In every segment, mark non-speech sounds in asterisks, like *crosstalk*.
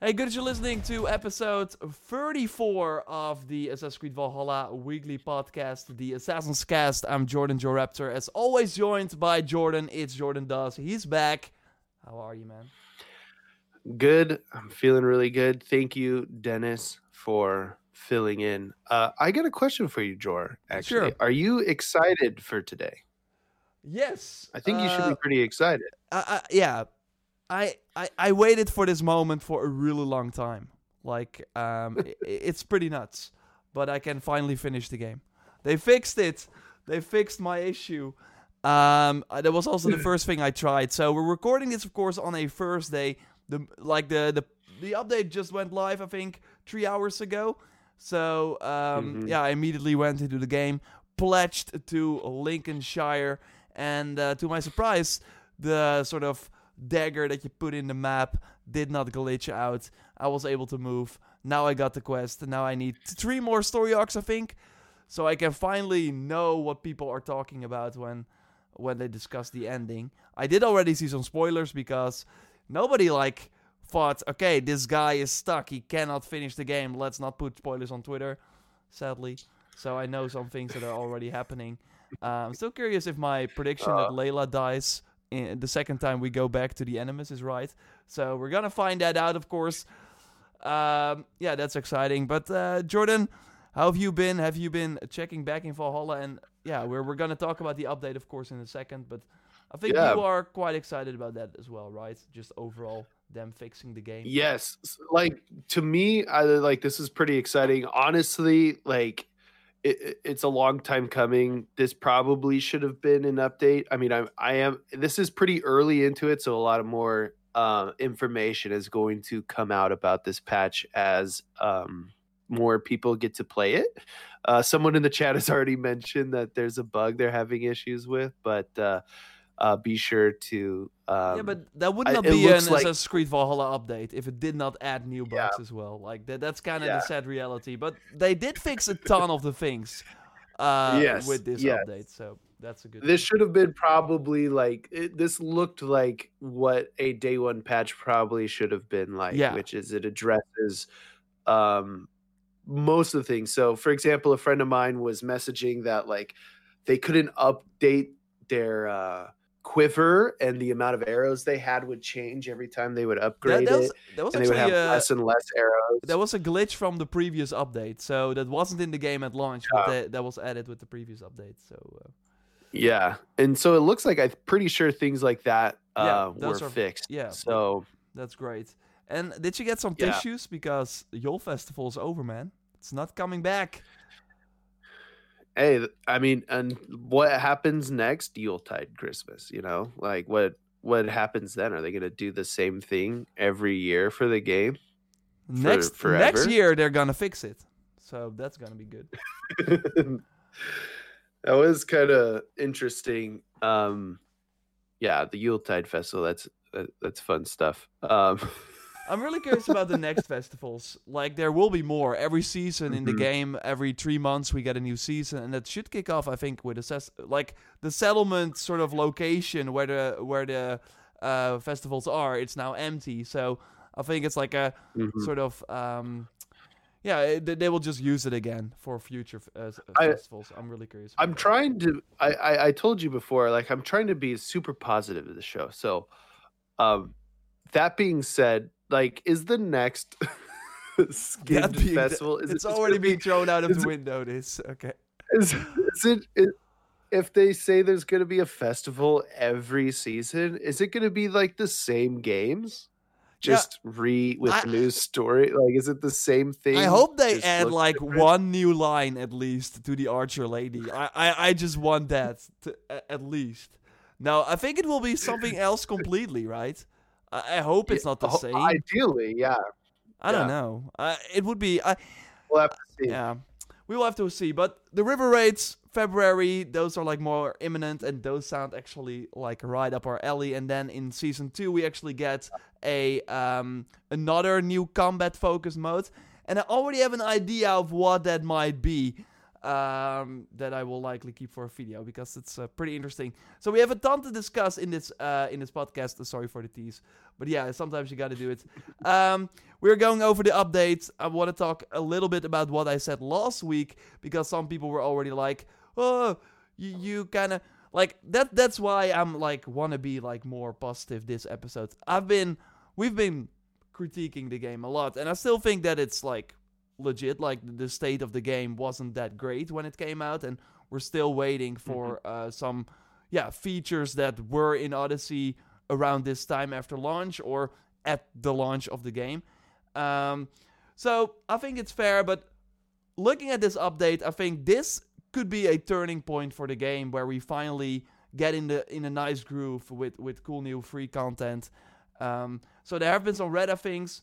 Hey, good that you're listening to episode 34 of the Assassin's Creed Valhalla weekly podcast, the Assassin's Cast. I'm Jordan JorRaptor, as always joined by Jordan. It's Jordan Does. He's back. How are you, man? Good. I'm feeling really good. Thank you, Dennis, for filling in. Uh, I got a question for you, Jor. Actually, Sure. are you excited for today? Yes. I think you should uh, be pretty excited. I, I, yeah, I, I I waited for this moment for a really long time. Like, um, *laughs* i- i- it's pretty nuts, but I can finally finish the game. They fixed it. They fixed my issue. Um, uh, that was also the *laughs* first thing I tried. So we're recording this, of course, on a Thursday. The like the the the update just went live, I think, three hours ago. So um, Mhm. yeah, I immediately went into the game, pledged to Lincolnshire, and uh, to my surprise, the sort of dagger that you put in the map did not glitch out. I was able to move. Now I got the quest. Now I need three more story arcs, I think, so I can finally know what people are talking about when when they discuss the ending. I did already see some spoilers because nobody like thought, okay, this guy is stuck. He cannot finish the game. Let's not put spoilers on Twitter, sadly. So I know some things that are already happening. Uh, I'm still curious if my prediction that Layla dies in the second time we go back to the Animus is right. So we're gonna find that out, of course. Um, yeah, that's exciting. But uh, Jordan, how have you been? Have you been checking back in Valhalla? And yeah, we're we're gonna talk about the update, of course, in a second. But I think Yeah. you are quite excited about that as well, right? Just overall, them fixing the game. Yes, like to me, I like this is pretty exciting. Honestly, like it, it- it's a long time coming. This probably should have been an update. I mean, I'm I am. This is pretty early into it, so a lot of more uh, information is going to come out about this patch as um, more people get to play it. Uh, someone in the chat has already mentioned that there's a bug they're having issues with, but uh, uh, be sure to. Um, yeah, but that would not it be an like- Assassin's Creed Valhalla update if it did not add new Yeah. bugs as well. Like that, that's kind of Yeah. the sad reality. But they did fix a ton of the things uh, Yes, with this yes. update, so that's a good. this thing. should have been probably like it, this looked like what a day one patch probably should have been like Yeah. which is it addresses um most of the things so for example a friend of mine was messaging that like they couldn't update their uh quiver and the amount of arrows they had would change every time they would upgrade that was, it that was and they would have less and less arrows that was a glitch from the previous update, so that wasn't in the game at launch, but that, that was added with the previous update. So uh, yeah and so it looks like i'm pretty sure things like that Yeah, uh were those are- fixed yeah. so that's great. And did you get some Yeah. tissues because the Yule Festival is over, man? It's not coming back. Hey i mean and what happens next? Yuletide christmas you know? Like what what happens then? Are they going to do the same thing every year for the game? Next next year they're gonna fix it, so that's gonna be good. *laughs* that was kind of interesting. Um yeah the yuletide festival that's that, that's fun stuff. Um *laughs* I'm really curious about the next festivals. Like there will be more every season in the Mhm. game. Every three months we get a new season, and that should kick off. I think with assess like the settlement sort of location where the where the uh, festivals are. It's now empty, so I think it's like a mhm. sort of um, yeah. it- They, they will just use it again for future uh, festivals. I'm really curious. I'm that. trying to. I, I I told you before, like I'm trying to be super positive of the show. So, um, that being said, like, is the next *laughs* skin being festival? Is It's just already being thrown out of the window. This okay. Is, is it? Is, if they say there's going to be a festival every season, is it going to be like the same games? Yeah. Just re with I- new story. Like, is it the same thing? I hope they just add like different? one new line at least to the Archer Lady. I I, I just want that to, at least. now I think it will be something else completely, right? I, I hope it's not the same. Ideally, yeah. I don't know. Uh, it would be. I We'll have to see. yeah, we will have to see. But the river raids, February, those are like more imminent, and those sound actually like right up our alley. And then in season two, we actually get a um another new combat focused mode, and I already have an idea of what that might be. Um, that I will likely keep for a video because it's uh, pretty interesting. So we have a ton to discuss in this uh, in this podcast. Uh, sorry for the tease, but yeah, sometimes you got to do it. *laughs* Um, we're going over the updates. I want to talk a little bit about what I said last week because some people were already like, "Oh, you, you kind of." Like that that's why I'm like want to be like more positive this episode. I've been we've been critiquing the game a lot and I still think that it's like legit. Like the state of the game wasn't that great when it came out, and we're still waiting for mm-hmm. uh, some yeah features that were in Odyssey around this time after launch or at the launch of the game. Um, so I think it's fair, but looking at this update, I think this could be a turning point for the game where we finally get in the in a nice groove with with cool new free content. Um, so there have been some Reddit things.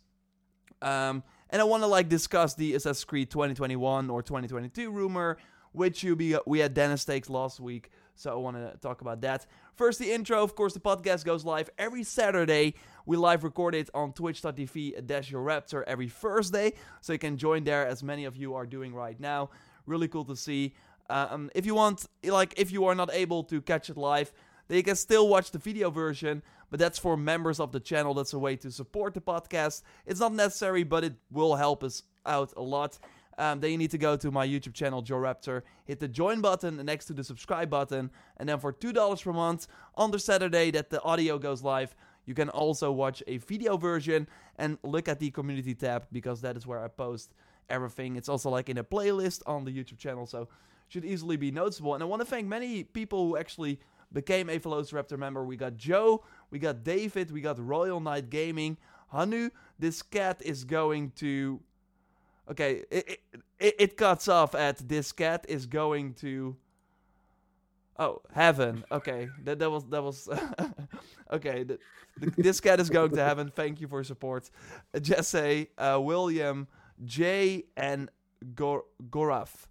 Um, and I want to like discuss the Assassin's Creed 2021 or 2022 rumor, which you be we had Dennis takes last week. So I want to talk about that. First, the intro. Of course, the podcast goes live every Saturday. We live record it on twitch.tv dash JorRaptor every Thursday. So you can join there as many of you are doing right now. Really cool to see. Um, if you want, like, if you are not able to catch it live, then you can still watch the video version but that's for members of the channel. That's a way to support the podcast. It's not necessary, but it will help us out a lot. Um, then you need to go to my YouTube channel, JorRaptor, hit the join button next to the subscribe button, and then for $2 per month on the Saturday that the audio goes live, you can also watch a video version and look at the community tab because that is where I post everything. It's also like in a playlist on the YouTube channel, so should easily be noticeable. And I want to thank many people who actually became a Velociraptor member. We got Joe, we got David, we got Royal Knight Gaming. Hanu, this cat is going to. Okay, it, it, it cuts off at this cat is going to. Oh, heaven. Okay, that that was that was. *laughs* okay, the, the, this cat is going to heaven. Thank you for support, Jesse, uh, William, Jay, and Gor- Goraf.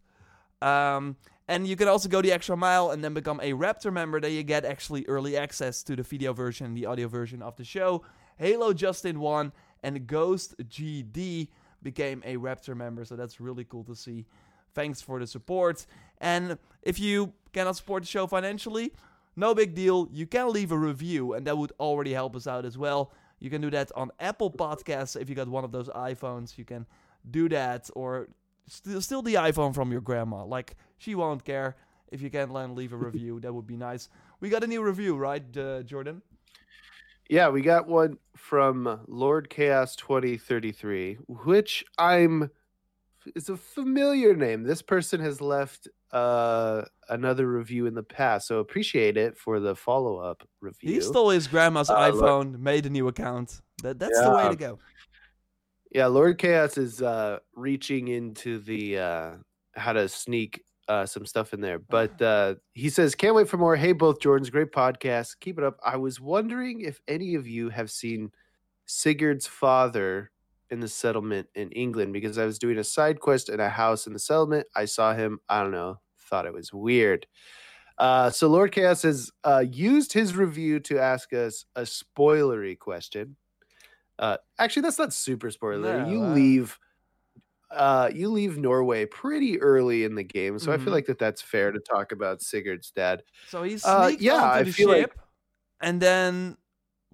Um, and you can also go the extra mile and then become a Raptor member. Then you get actually early access to the video version, the audio version of the show. Halo Justin won, and Ghost GD became a Raptor member. So that's really cool to see. Thanks for the support. And if you cannot support the show financially, no big deal. You can leave a review, and that would already help us out as well. You can do that on Apple Podcasts if you got one of those iPhones. You can do that, or st- still the iPhone from your grandma. Like she won't care if you can not leave a *laughs* review. that would be nice. We got a new review, right, uh, Jordan? Yeah, we got one from Lord Chaos 2033, which I'm it's a familiar name. This person has left uh, another review in the past, so appreciate it for the follow up review. He stole his grandma's uh, iPhone, Lord... made a new account. That that's yeah. the way to go. Yeah, Lord Chaos is uh, reaching into the uh, how to sneak uh, some stuff in there. But uh, he says, Can't wait for more. Hey, both Jordans, great podcast. Keep it up. I was wondering if any of you have seen Sigurd's father in the settlement in England because I was doing a side quest in a house in the settlement. I saw him. I don't know. Thought it was weird. Uh, so Lord Chaos has uh, used his review to ask us a spoilery question. Uh, actually, that's not super spoiler. No, you leave, uh, you leave Norway pretty early in the game, so mm-hmm. I feel mm-hmm. like that that's fair to talk about Sigurd's dad. So he's uh, yeah, I feel ship, like... and then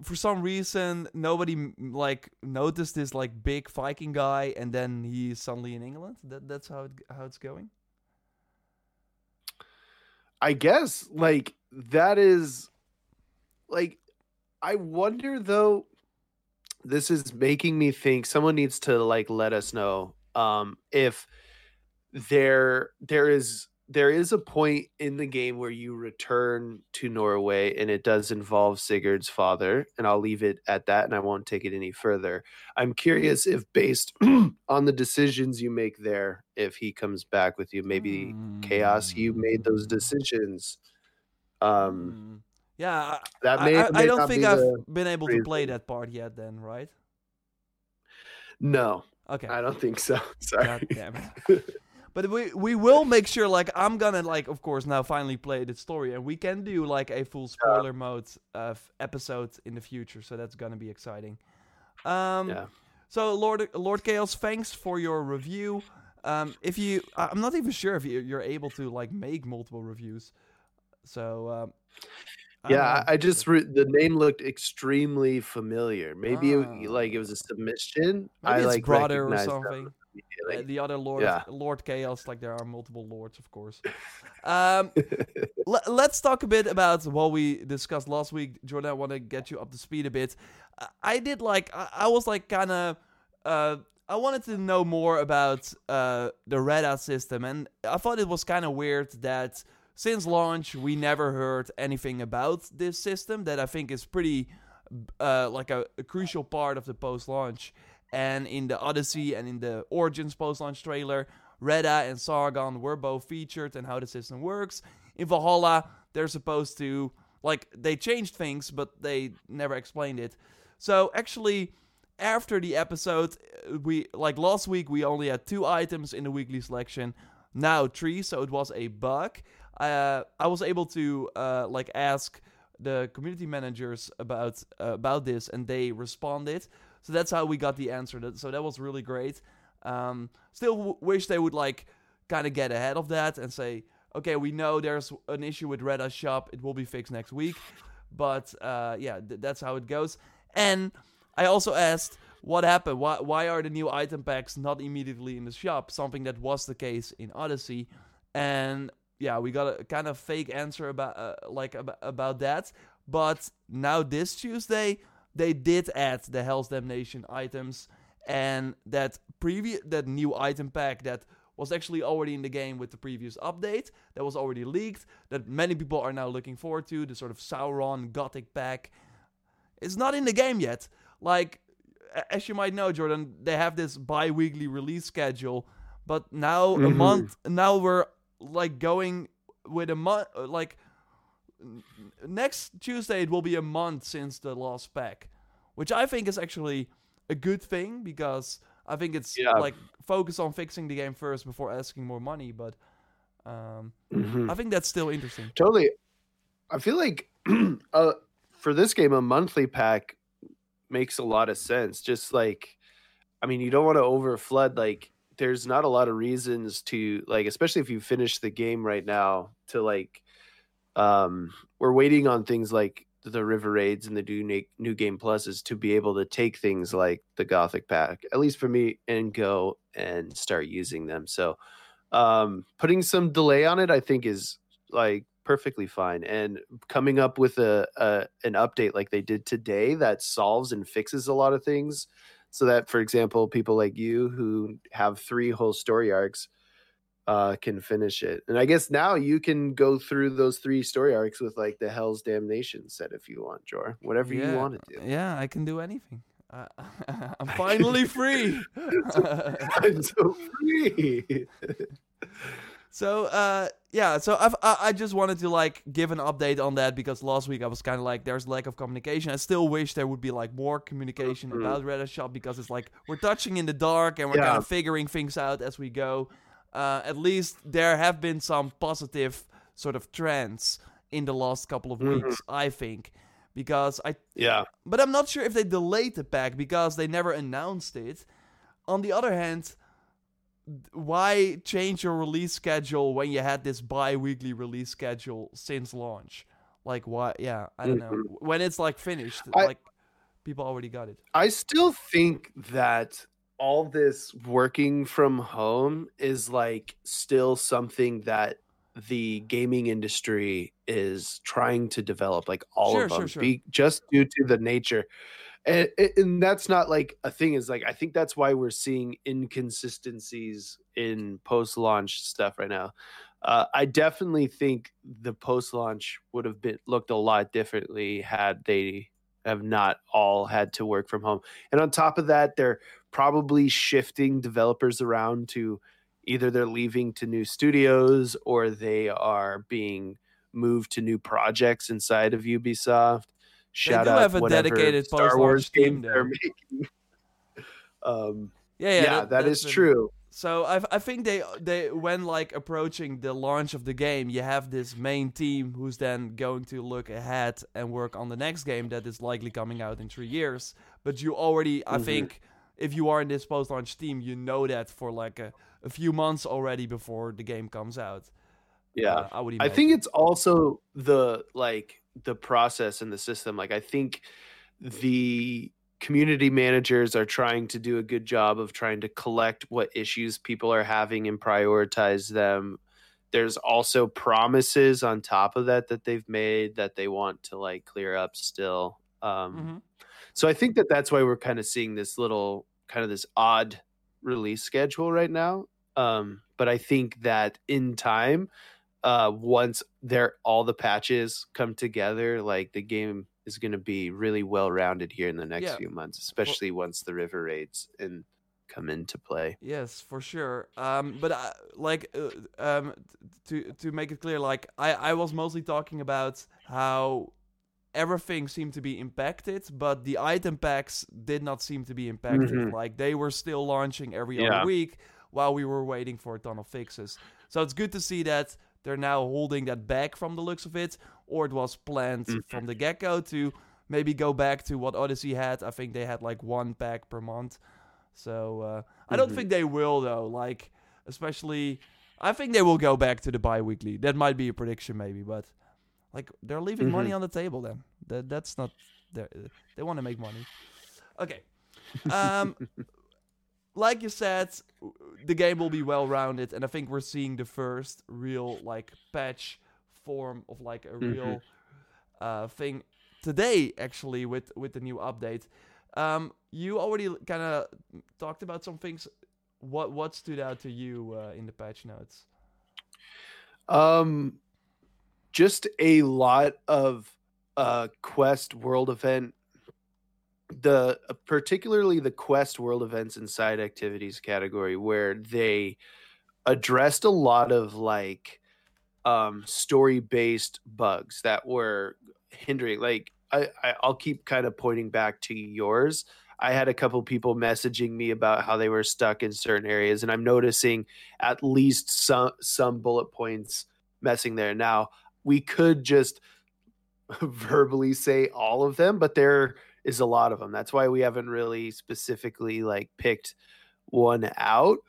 for some reason nobody like noticed this like big Viking guy, and then he's suddenly in England. That that's how it, how it's going. I guess like that is like I wonder though this is making me think someone needs to like let us know um if there there is there is a point in the game where you return to Norway and it does involve Sigurd's father and I'll leave it at that and I won't take it any further. I'm curious if based *clears throat* on the decisions you make there if he comes back with you maybe mm. chaos you made those hmm. decisions um mm. Yeah, that may, I, I don't think I've been able to play that part yet. Then, right? No. Okay. I don't think so. *laughs* Sorry. God damn it. *laughs* but we we will make sure. Like, I'm gonna like, of course, now finally play the story, and we can do like a full spoiler yeah. mode of episode in the future. So that's gonna be exciting. Um, yeah. So Lord Lord Chaos, thanks for your review. Um, if you, I'm not even sure if you, you're able to like make multiple reviews. So um, yeah. I, I just re- the name looked extremely familiar. Maybe it, Ah. like it was a submission. maybe I it's like brother or that something. Uh, like- the other Lord, yeah. Lord Chaos, like there are multiple lords, of course. *laughs* Um, *laughs* le- let's talk a bit about what we discussed last week. Jordan, I want to get you up to speed a bit. I, I did like, I, I was like kind of, uh, I wanted to know more about uh, the Reda system, and I thought it was kind of weird that since launch we never heard anything about this system. That I think is pretty, uh, like a, a crucial part of the post-launch. And in the Odyssey and in the Origins post-launch trailer, Reda and Sargon were both featured and how the system works. In Valhalla, they're supposed to like they changed things, but they never explained it. So actually, after the episode, uh, we like last week we only had two items in the weekly selection. Now three, so it was a bug. Uh, I was able to uh, like ask the community managers about uh, about this, and they responded. So that's how we got the answer. So that was really great. Um, still w- wish they would like kind of get ahead of that and say, okay, we know there's an issue with Reda Shop. It will be fixed next week. But uh, yeah, th- that's how it goes. And I also asked what happened. Why why are the new item packs not immediately in the shop? Something that was the case in Odyssey. And yeah, we got a kind of fake answer about uh, like ab- about that. But now this Tuesday, they did add the Hell's Damnation items, and that previous that new item pack that was actually already in the game with the previous update that was already leaked that many people are now looking forward to the sort of Sauron Gothic pack. It's not in the game yet. Like as you might know, Jordan, they have this bi-weekly release schedule, but now a Mhm. month. Now we're like going with a month. Like n- next Tuesday, it will be a month since the last pack, which I think is actually a good thing because I think it's Yeah. like focus on fixing the game first before asking more money. But um, Mhm. I think that's still interesting. Totally. I feel like *clears throat* uh, for this game, a monthly pack makes a lot of sense. Just like, I mean, you don't want to over flood Like, there's not a lot of reasons to like, especially if you finish the game right now, to like, um, we're waiting on things like the river raids and the new new game pluses to be able to take things like the gothic pack at least for me and go and start using them. So um putting some delay on it i think is like perfectly fine. And coming up with a, a an update like they did today that solves and fixes a lot of things so that for example people like you who have three whole story arcs uh can finish it and i guess now you can go through those three story arcs with like the hell's damnation set if you want jor whatever you want to do Yeah, I can do anything. Uh, *laughs* I'm *laughs* finally free. *laughs* i'm so free So uh, yeah, so I've, I I just wanted to like give an update on that because last week I was kind of like there's lack of communication. I still wish there would be like more communication Mhm. about Reda Shop because it's like we're touching in the dark and we're Yeah. kind of figuring things out as we go. Uh, at least there have been some positive sort of trends in the last couple of Mhm. weeks, I think, because I yeah but I'm not sure if they delayed the pack because they never announced it. On the other hand, why change your release schedule when you had this bi-weekly release schedule since launch? Like why yeah, I don't know. Mm-hmm. When it's like finished, I- like people already got it. I still think that all this working from home is like still something that the gaming industry is trying to develop like all Sure, of them sure, sure. be, just due to the nature and, and that's not like a thing is like i think that's why we're seeing inconsistencies in post-launch stuff right now. Uh, i definitely think the post-launch would have been looked a lot differently had they have not all had to work from home. And on top of that they're probably shifting developers around to either they're leaving to new studios or they are being moved to new projects inside of ubisoft shout do out have a dedicated star wars team game there. they're making *laughs* um Yeah, yeah, yeah, that that's been- true So I I think they they when like approaching the launch of the game, you have this main team who's then going to look ahead and work on the next game that is likely coming out in three years. But you already, I Mhm. think, if you are in this post-launch team, you know that for like a, a few months already before the game comes out. Yeah, Uh, I would. I think it's also the like the process and the system. Like I think the community managers are trying to do a good job of trying to collect what issues people are having and prioritize them. There's also promises on top of that that they've made that they want to like clear up still. Um, Mhm. So I think that that's why we're kind of seeing this little kind of this odd release schedule right now. Um, but I think that in time, uh, once they're all the patches come together, like the game is going to be really well rounded here in the next Yeah. few months, especially once the river raids and come into play. Yes, for sure. Um, but uh, like uh, um, to to make it clear, like I I was mostly talking about how everything seemed to be impacted, but the item packs did not seem to be impacted. Mhm. Like they were still launching every Yeah. other week while we were waiting for a ton of fixes. So it's good to see that they're now holding that back from the looks of it, or it was planned Mhm. from the get go to maybe go back to what Odyssey had. I think they had like one pack per month. So uh, I don't Mhm. think they will though. Like especially, I think they will go back to the bi-weekly. That might be a prediction, maybe, but like they're leaving money Mhm. on the table. Then that that's not. their- They want to make money. Okay. Um, *laughs* like you said, the game will be well rounded, and I think we're seeing the first real like patch form of like a Mhm. real uh, thing today. Actually, with with the new update, um, you already kind of talked about some things. What what stood out to you uh, in the patch notes? Um, just a lot of uh quest world event. The uh, particularly the quest world events and side activities category where they addressed a lot of like um story based bugs that were hindering like I, I i'll keep kind of pointing back to yours. I had a couple people messaging me about how they were stuck in certain areas and i'm noticing at least some some bullet points messing there. Now we could just *laughs* verbally say all of them but there is a lot of them that's why we haven't really specifically like picked one out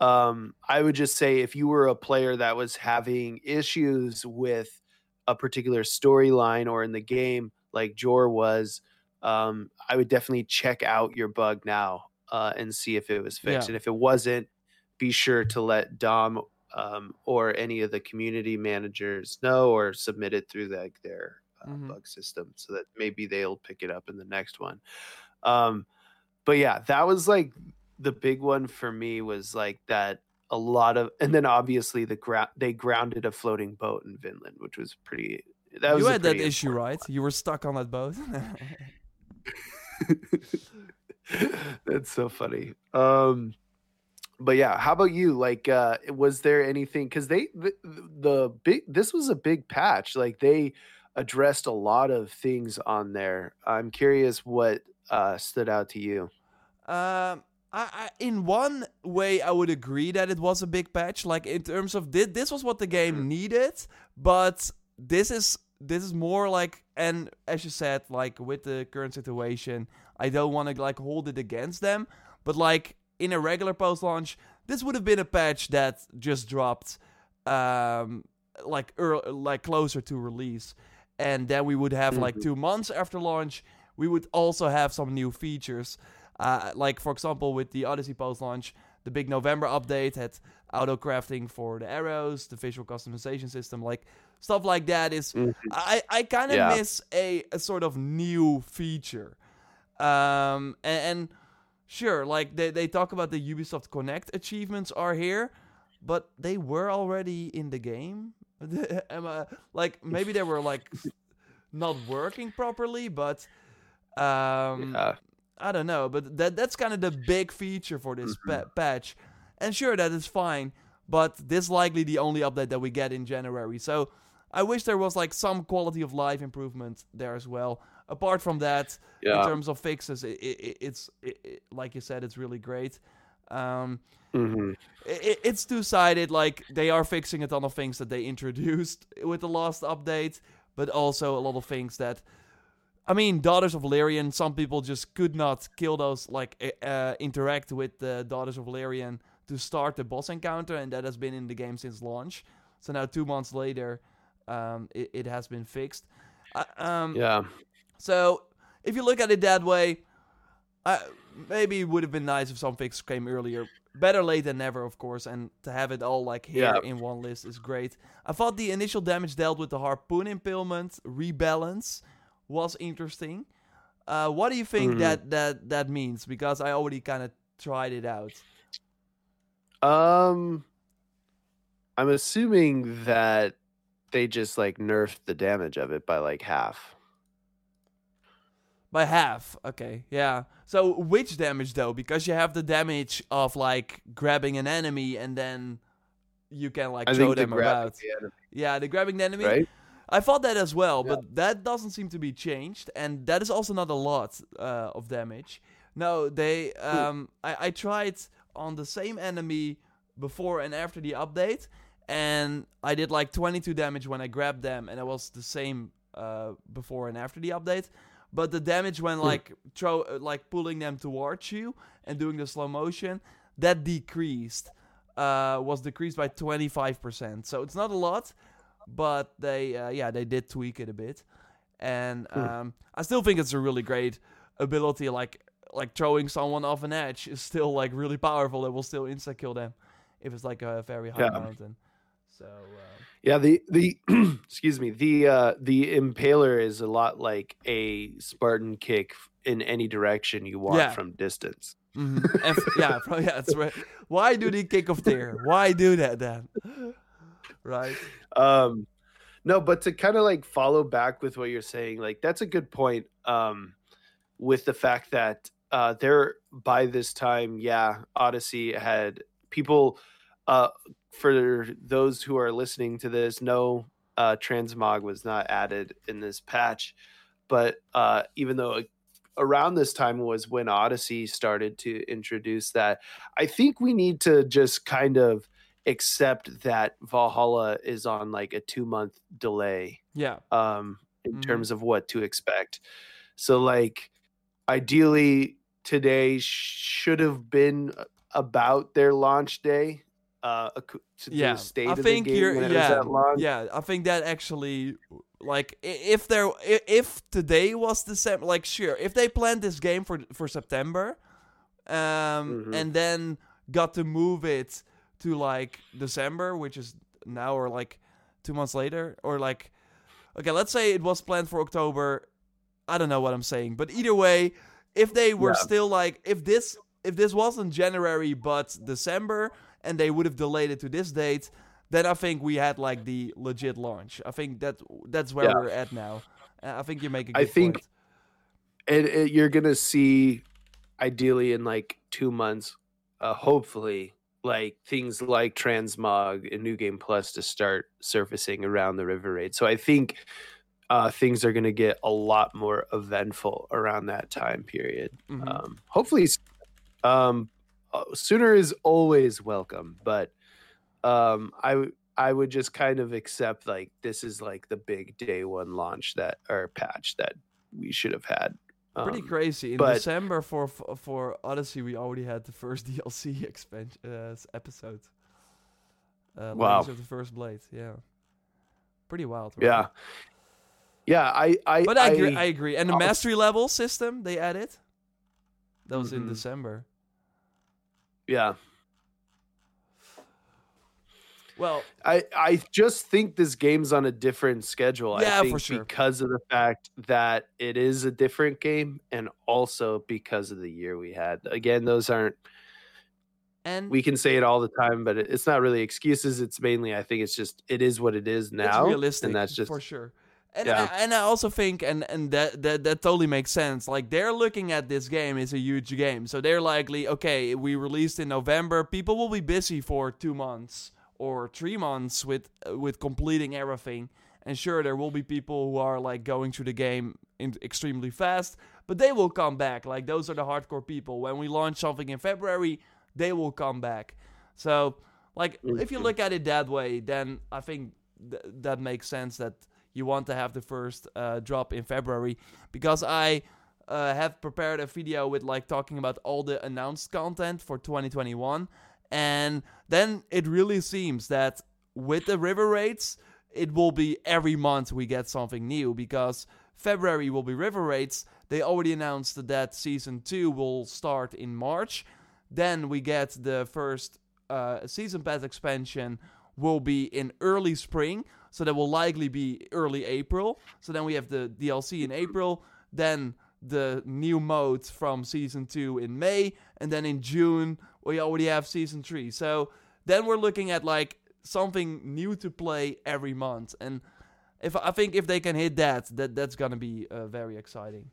um, I would just say if you were a player that was having issues with a particular storyline or in the game, like Jor was, um, I would definitely check out your bug now uh, and see if it was fixed. Yeah. And if it wasn't, be sure to let Dom um, or any of the community managers know or submit it through like their uh, Mhm. bug system so that maybe they'll pick it up in the next one. Um, but yeah, that was like the big one for me was like that a lot of and then obviously the ground they grounded a floating boat in Vinland, which was pretty that was you a had that issue, right? You were stuck on that boat. *laughs* That's so funny. Um but yeah, how about you? Like uh was there anything cuz they the, the big this was a big patch. Like they addressed a lot of things on there. I'm curious what uh stood out to you. Um, I, I, in one way, I would agree that it was a big patch. Like in terms of this, this was what the game needed, but this is this is more like, and as you said, like with the current situation, I don't want to like hold it against them, but like in a regular post launch, this would have been a patch that just dropped, um, like early, like closer to release, and then we would have like Mhm. two months after launch. We would also have some new features. Uh, like for example, with the Odyssey post launch, the big November update had auto crafting for the arrows, the visual customization system, like stuff like that. Is Mhm. I I kind of Yeah. miss a, a sort of new feature. Um, and, and sure, like they they talk about the Ubisoft Connect achievements are here, but they were already in the game. *laughs* Am I- like maybe they were like *laughs* not working properly, but um, Yeah. I don't know, but that that's kind of the big feature for this pa- patch. And sure, that is fine, but this is likely the only update that we get in January. So I wish there was like some quality of life improvement there as well. Apart from that, in terms of fixes, it, it, it's it, it- like you said, it's really great. Um, hmm it, it's two sided. Like they are fixing a ton of things that they *laughs* introduced with the last update, but also a lot of things that I mean, Daughters of Lerion. Some people just could not kill those, like uh, uh, interact with the Daughters of Lerion to start the boss encounter, and that has been in the game since launch. So now, two months later, um, it, it has been fixed. Uh, um, Yeah. so if you look at it that way, uh, maybe it would have been nice if some fix came earlier. Better late than never, of course, and to have it all like here Yeah. in one list is great. I thought the initial damage dealt with the harpoon impalement rebalance was interesting. Uh, what do you think Mhm. that that that means? Because I already kind of tried it out. Um, I'm assuming that they just like nerfed the damage of it by like half. By half, okay, yeah. So which damage though? Because you have the damage of like grabbing an enemy and then you can like I throw the them about. the enemy, Yeah, the grabbing the enemy. right? I thought that as well, Yeah. but that doesn't seem to be changed, and that is also not a lot uh, of damage. No, they. Um, I, I tried on the same enemy before and after the update, and I did like 22 damage when I grabbed them, and it was the same uh, before and after the update. But the damage when like throw uh, like pulling them towards you and doing the slow motion that decreased uh, was decreased by 25%. So it's not a lot, but they uh, yeah they did tweak it a bit, and Hmm. um, I still think it's a really great ability. Like like throwing someone off an edge is still like really powerful. It will still insta kill them if it's like a very high Yeah. mountain. So uh, Yeah, the the *clears throat* excuse me, the uh the impaler is a lot like a Spartan kick in any direction you want Yeah. from distance. mhm. *laughs* F- yeah, *laughs* pro- yeah, that's right. Why do the kick off there? Why do that then? *laughs* Right. Um no, but to kind of like follow back with what you're saying, like that's a good point. Um with the fact that uh there by this time, yeah, Odyssey had people uh for those who are listening to this, no uh transmog was not added in this patch. But uh even though around this time was when Odyssey started to introduce that, I think we need to just kind of accept that Valhalla is on like a two month delay Yeah. um in Mhm. terms of what to expect. So like ideally today should have been about their launch day uh to Yeah, the state I of think the game you're- yeah, was at launch. Yeah, I think that actually, like, if there, if today was December, like, sure, if they planned this game for for September, um, Mhm. and then got to move it to like December, which is now or like two months later, or like, okay, let's say it was planned for October. I don't know what I'm saying, but either way, if they were Yeah. still like, if this if this wasn't January but December, and they would have delayed it to this date, then I think we had like the legit launch. I think that that's where Yeah. we're at now. Uh, I think you make a good I think- and you're gonna see ideally in like two months uh hopefully like things like transmog and new game plus to start surfacing around the river raid so i think uh things are gonna get a lot more eventful around that time period Mhm. um hopefully um sooner is always welcome but um i i would just kind of accept like this is like the big day one launch that or patch that we should have had Pretty um, crazy. In but- December for for- Odyssey, we already had the first *laughs* DLC expansion uh, episode. Uh, Wow. Of the First Blade. Yeah. Pretty wild. Right? Yeah. Yeah, I I But I agree. I agree. And the mastery level system they added. That was in Mhm. December. Yeah. Well, I I just think this game's on a different schedule. Yeah, I for think sure. because of the fact that it is a different game and also because of the year we had. Again, those aren't and we can say it all the time, but it's not really excuses. It's mainly I think it's just it is what it is it's now. realistic and that's just for sure. And Yeah. I, and I also think and and that, that that totally makes sense. Like they're looking at this game as a huge game, so they're likely okay. We released in November. People will be busy for two months or three months with uh, with completing everything. And sure, there will be people who are like going through the game in extremely fast, but they will come back. Like those are the hardcore people. When we launch something in February, they will come back. So, like, if you Mhm. look at it that way, then I think th- that makes sense that you want to have the first uh, drop in February. Because I uh, have prepared a video with like talking about all the announced content for 2021, and then it really seems that with the river raids it will be every month we get something new. Because February will be river raids. They already announced that season two will start in March. Then we get the first uh, season pass expansion will be in early spring, so that will likely be early April. So then we have the DLC in April, then the new modes from season 2 in May, and then in June we already have season 3. So then we're looking at like something new to play every month. And if I think if they can hit that, that that's going to be uh, very exciting.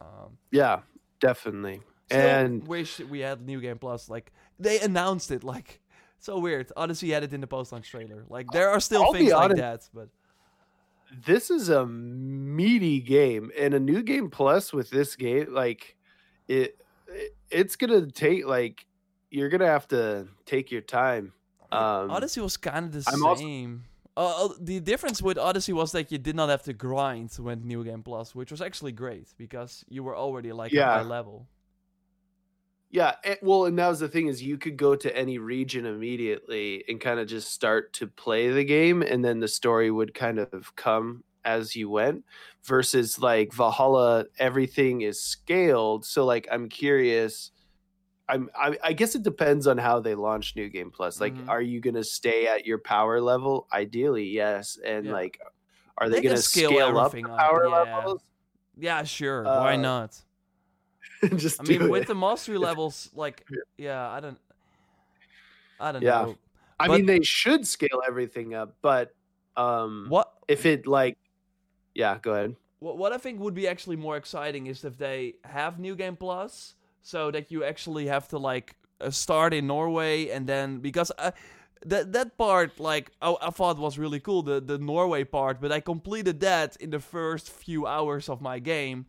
Um, yeah, definitely. and wish we had New Game Plus like they announced it like so weird. Odyssey had it in the post launch trailer. Like there are still I'll things like that, but this is a meaty game and a new game plus with this game like it, it it's gonna take like you're gonna have to take your time um Odyssey was kind of the I'm same. Uh, uh, the difference with Odyssey was that you did not have to grind when New Game Plus, which was actually great because you were already like at Yeah. high level. Yeah it, well and that was the thing is you could go to any region immediately and kind of just start to play the game and then the story would kind of come as you went versus like valhalla everything is scaled so like i'm curious I'm, I, I guess it depends on how they launch New Game Plus. Like, Mhm. are you gonna stay at your power level? Ideally, yes. And Yeah. like, are they, They gonna scale scale, up up, power yeah. levels? Yeah, sure. Why Uh, not? *laughs* Just I mean, with it. the mastery levels, *laughs* like, yeah, I don't, I don't Yeah. know. I but- mean, they should scale everything up, but um, What if it like, yeah, go ahead. what what I think would be actually more exciting is if they have New Game Plus, so that you actually have to like uh, start in Norway and then because I, that that part like I, I thought was really cool the the Norway part, but I completed that in the first few hours of my game.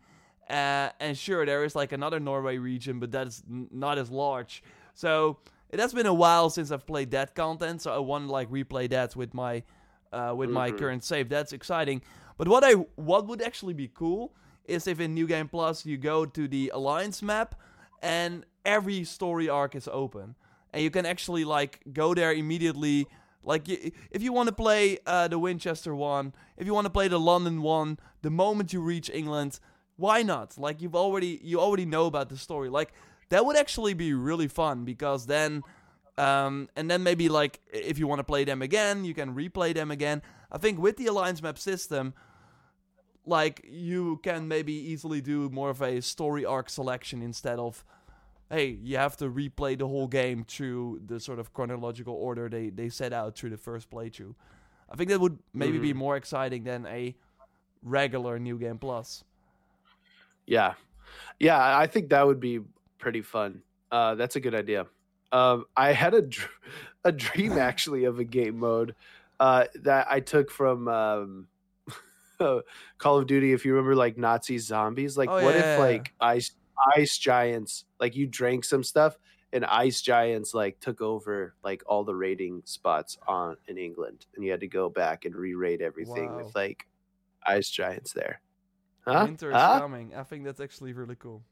Uh, and sure, there is like another Norway region, but that's n- not as large. So it has been a while since I've played that content, so I want to like replay that with my uh, with my Mhm. current save. That's exciting. But what I what would actually be cool is if in New Game Plus you go to the Alliance map and every story arc is open, and you can actually like go there immediately. Like if you want to play uh, the Winchester one, if you want to play the London one, the moment you reach England, why not? Like you've already you already know about the story. Like that would actually be really fun because then um, and then maybe like if you want to play them again, you can replay them again. I think with the alliance map system, like you can maybe easily do more of a story arc selection instead of hey, you have to replay the whole game through the sort of chronological order they, they set out through the first playthrough. I think that would maybe be Mhm. more exciting than a regular New Game Plus. Yeah, yeah, I think that would be pretty fun. Uh, that's a good idea. Um, I had a dr- *laughs* a dream actually of a game mode uh, that I took from um, *laughs* Call of Duty. If you remember, like Nazi zombies. Like, Oh, what yeah, if yeah, like ice ice giants? Like you drank some stuff, and ice giants like took over like all the rating spots on in England, and you had to go back and re-rate everything Wow. with like ice giants there. Huh? Winter is Huh? coming. I think that's actually really cool.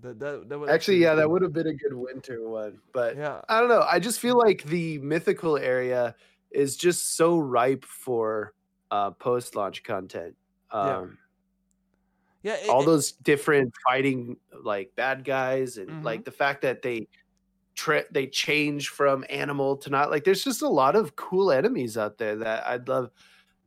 That that, that would Actually, be yeah, that would have been a good winter one. But Yeah, I don't know. I just feel like the mythical area is just so ripe for uh, post launch content. Yeah. Um, yeah. it- all it- those different fighting like bad guys and Mhm. like the fact that they tra- they change from animal to not like there's just a lot of cool enemies out there that I'd love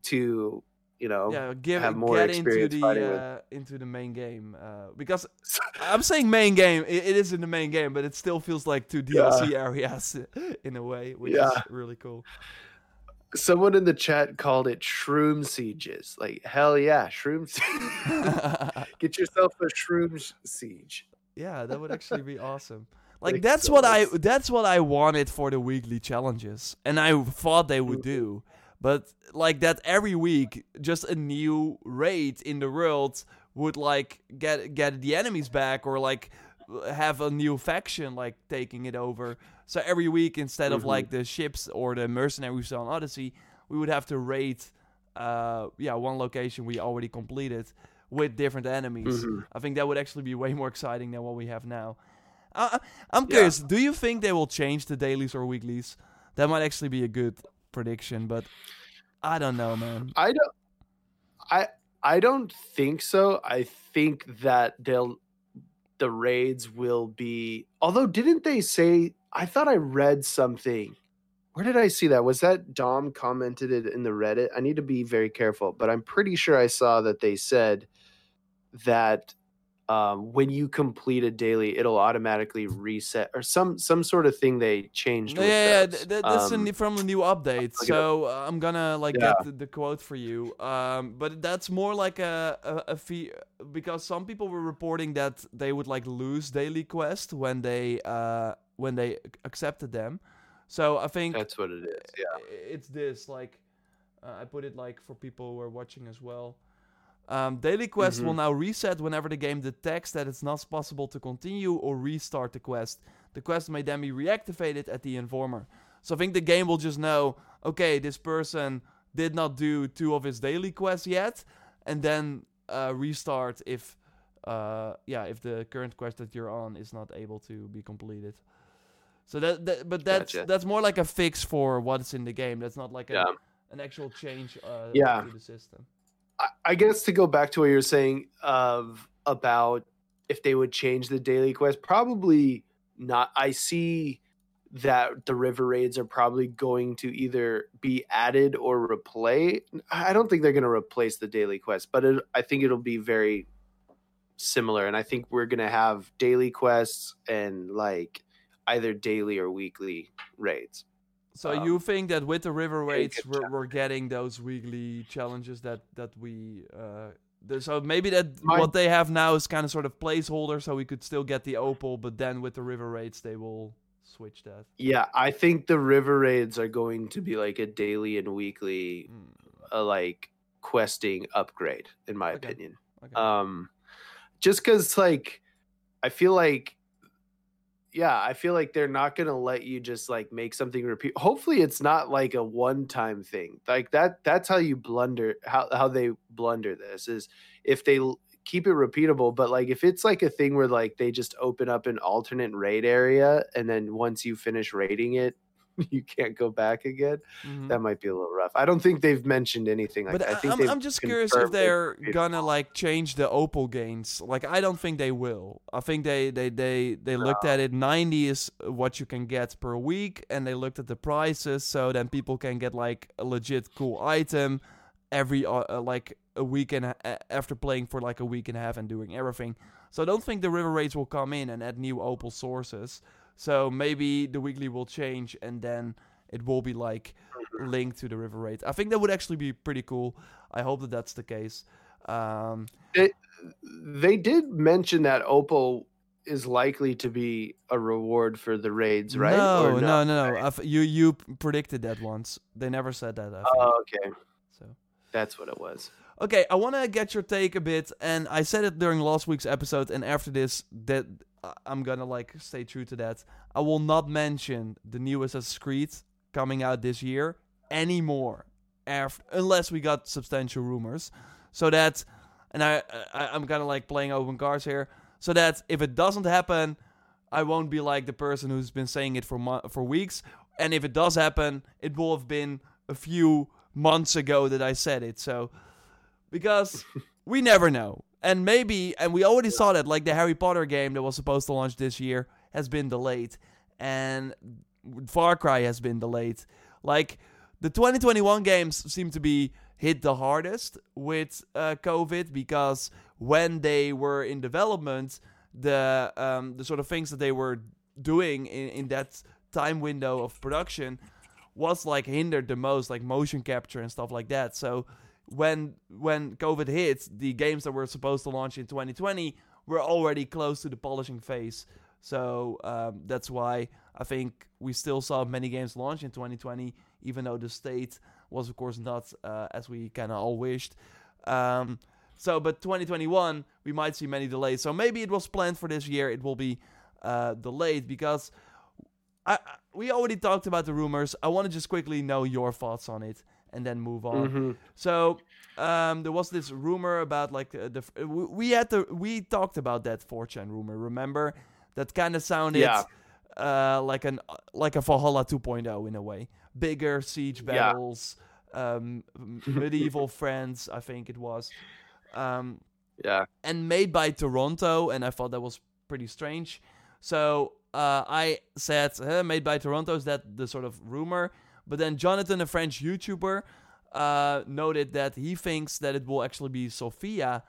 to you know yeah, give have more get into the uh, into the main game uh, because *laughs* I'm saying main game. It, it is in the main game, but it still feels like two DLC areas *laughs* in a way, which is really cool. someone in the chat called it shroom sieges like hell yeah shroom *laughs* get yourself a shroom siege yeah, that would actually be awesome. Like that's what I that's what I wanted for the weekly challenges, and I thought they would do. But like that every week, just a new raid in the world would like get get the enemies back or like have a new faction like taking it over. So every week instead of Mhm. like the ships or the mercenaries on Odyssey, we would have to raid uh, yeah, one location we already completed with different enemies. Mhm. I think that would actually be way more exciting than what we have now. Uh, I'm Yeah. curious. Do you think they will change the dailies or weeklies? That might actually be a good prediction, but I don't know, man. I don't. I I don't think so. I think that they'll the raids will be. Although, didn't they say? I thought I read something. Where did I see that? Was that Dom commented it in the Reddit? I need to be very careful, but I'm pretty sure I saw that they said that um, when you complete a daily, it'll automatically reset or some some sort of thing they changed. Yeah, with yeah, th- th- that's Um, from the new update. So uh, I'm gonna like Yeah. get the, the quote for you. Um, but that's more like a a, a fee because some people were reporting that they would like lose daily quest when they uh when they accepted them. So I think that's what it is. Yeah. it's this like uh, I put it like for people who are watching as well. Um, daily quest will Mhm. now reset whenever the game detects that it's not possible to continue or restart the quest. The quest may then be reactivated at the informer. So I think the game will just know, okay, this person did not do two of his daily quests yet, and then uh, restart if, uh, yeah, if the current quest that you're on is not able to be completed. So that, that but that's Gotcha. that's more like a fix for what's in the game. That's not like a, Yeah. an actual change uh, Yeah. to the system. I- guess to go back to what you're saying of about if they would change the daily quest, probably not. I see that the river raids are probably going to either be added or replace. I don't think they're going to replace the daily quest, but it, I think it'll be very similar. And I think we're going to have daily quests and like either daily or weekly raids. So Um, you think that with the river yeah, raids, we're, we're getting those weekly challenges that that we. Uh, th- so maybe that My- what they have now is kind of sort of placeholder, so we could still get the opal, but then with the river raids, they will switch that. Yeah, I think the river raids are going to be like a daily and weekly Mm, a like questing upgrade in my Okay. opinion okay. um just because like i feel like yeah i feel like they're not gonna let you just like make something repeat hopefully it's not like a one-time thing like that that's how you blunder how, how they blunder this is if they keep it repeatable but like if it's like a thing where like they just open up an alternate raid area and then once you finish raiding it *laughs* you can't go back again Mhm. that might be a little rough. I don't think they've mentioned anything like But that. I I think I'm, I'm just curious if they're gonna like change the opal gains. Like I don't think they will. I think they they they they looked at it. Ninety is what you can get per week, and they looked at the prices, so then people can get like a legit cool item every uh, uh, like a week and a, a- after playing for like a week and a half and doing everything. So I don't think the river raids will come in and add new opal sources. So maybe the weekly will change, and then it will be like linked to the river raid. I think that would actually be pretty cool. I hope that that's the case. Um, They did mention that Opal is likely to be a reward for the raids, right? No, Or no, no, no. I f- you you predicted that once. They never said that. Oh, okay. so That's what it was. okay, I want to get your take a bit, and I said it during last week's episode, and after this, that I'm gonna like stay true to that. I will not mention the new Assassin's Creed coming out this year anymore, after unless we got substantial rumors. So that, and I, I I'm kind of like playing open cards here. So that if it doesn't happen, I won't be like the person who's been saying it for mo- for weeks. And if it does happen, it will have been a few months ago that I said it. So because *laughs* we never know. And maybe, and we already saw that, like the Harry Potter game that was supposed to launch this year has been delayed, and Far Cry has been delayed. Like the 2021 games seem to be hit the hardest with uh, COVID because when they were in development, the um, the sort of things that they were doing in, in that time window of production was like hindered the most, like motion capture and stuff like that. So when when COVID hit, the games that were supposed to launch in 2020 were already close to the polishing phase. So um, that's why I think we still saw many games launch in 2020, even though the state was of course not uh, as we kind of all wished. Um, so, but 2021 we might see many delays. So maybe it was planned for this year. It will be uh, delayed because I- we already talked about the rumors. I want to just quickly know your thoughts on it. And then move on. Mhm. So um, there was this rumor about like uh, the f- we we had to we talked about that 4chan rumor. Remember that kind of sounded Yeah. uh, like an like a Valhalla 2.0 in a way. Bigger siege Yeah. battles, um, *laughs* medieval France. I think it was. Um, Yeah. and made by Toronto, and I thought that was pretty strange. So uh, I said, eh, made by Toronto, is that the sort of rumor? But then Jonathan, a French YouTuber, uh, noted that he thinks that it will actually be Sofia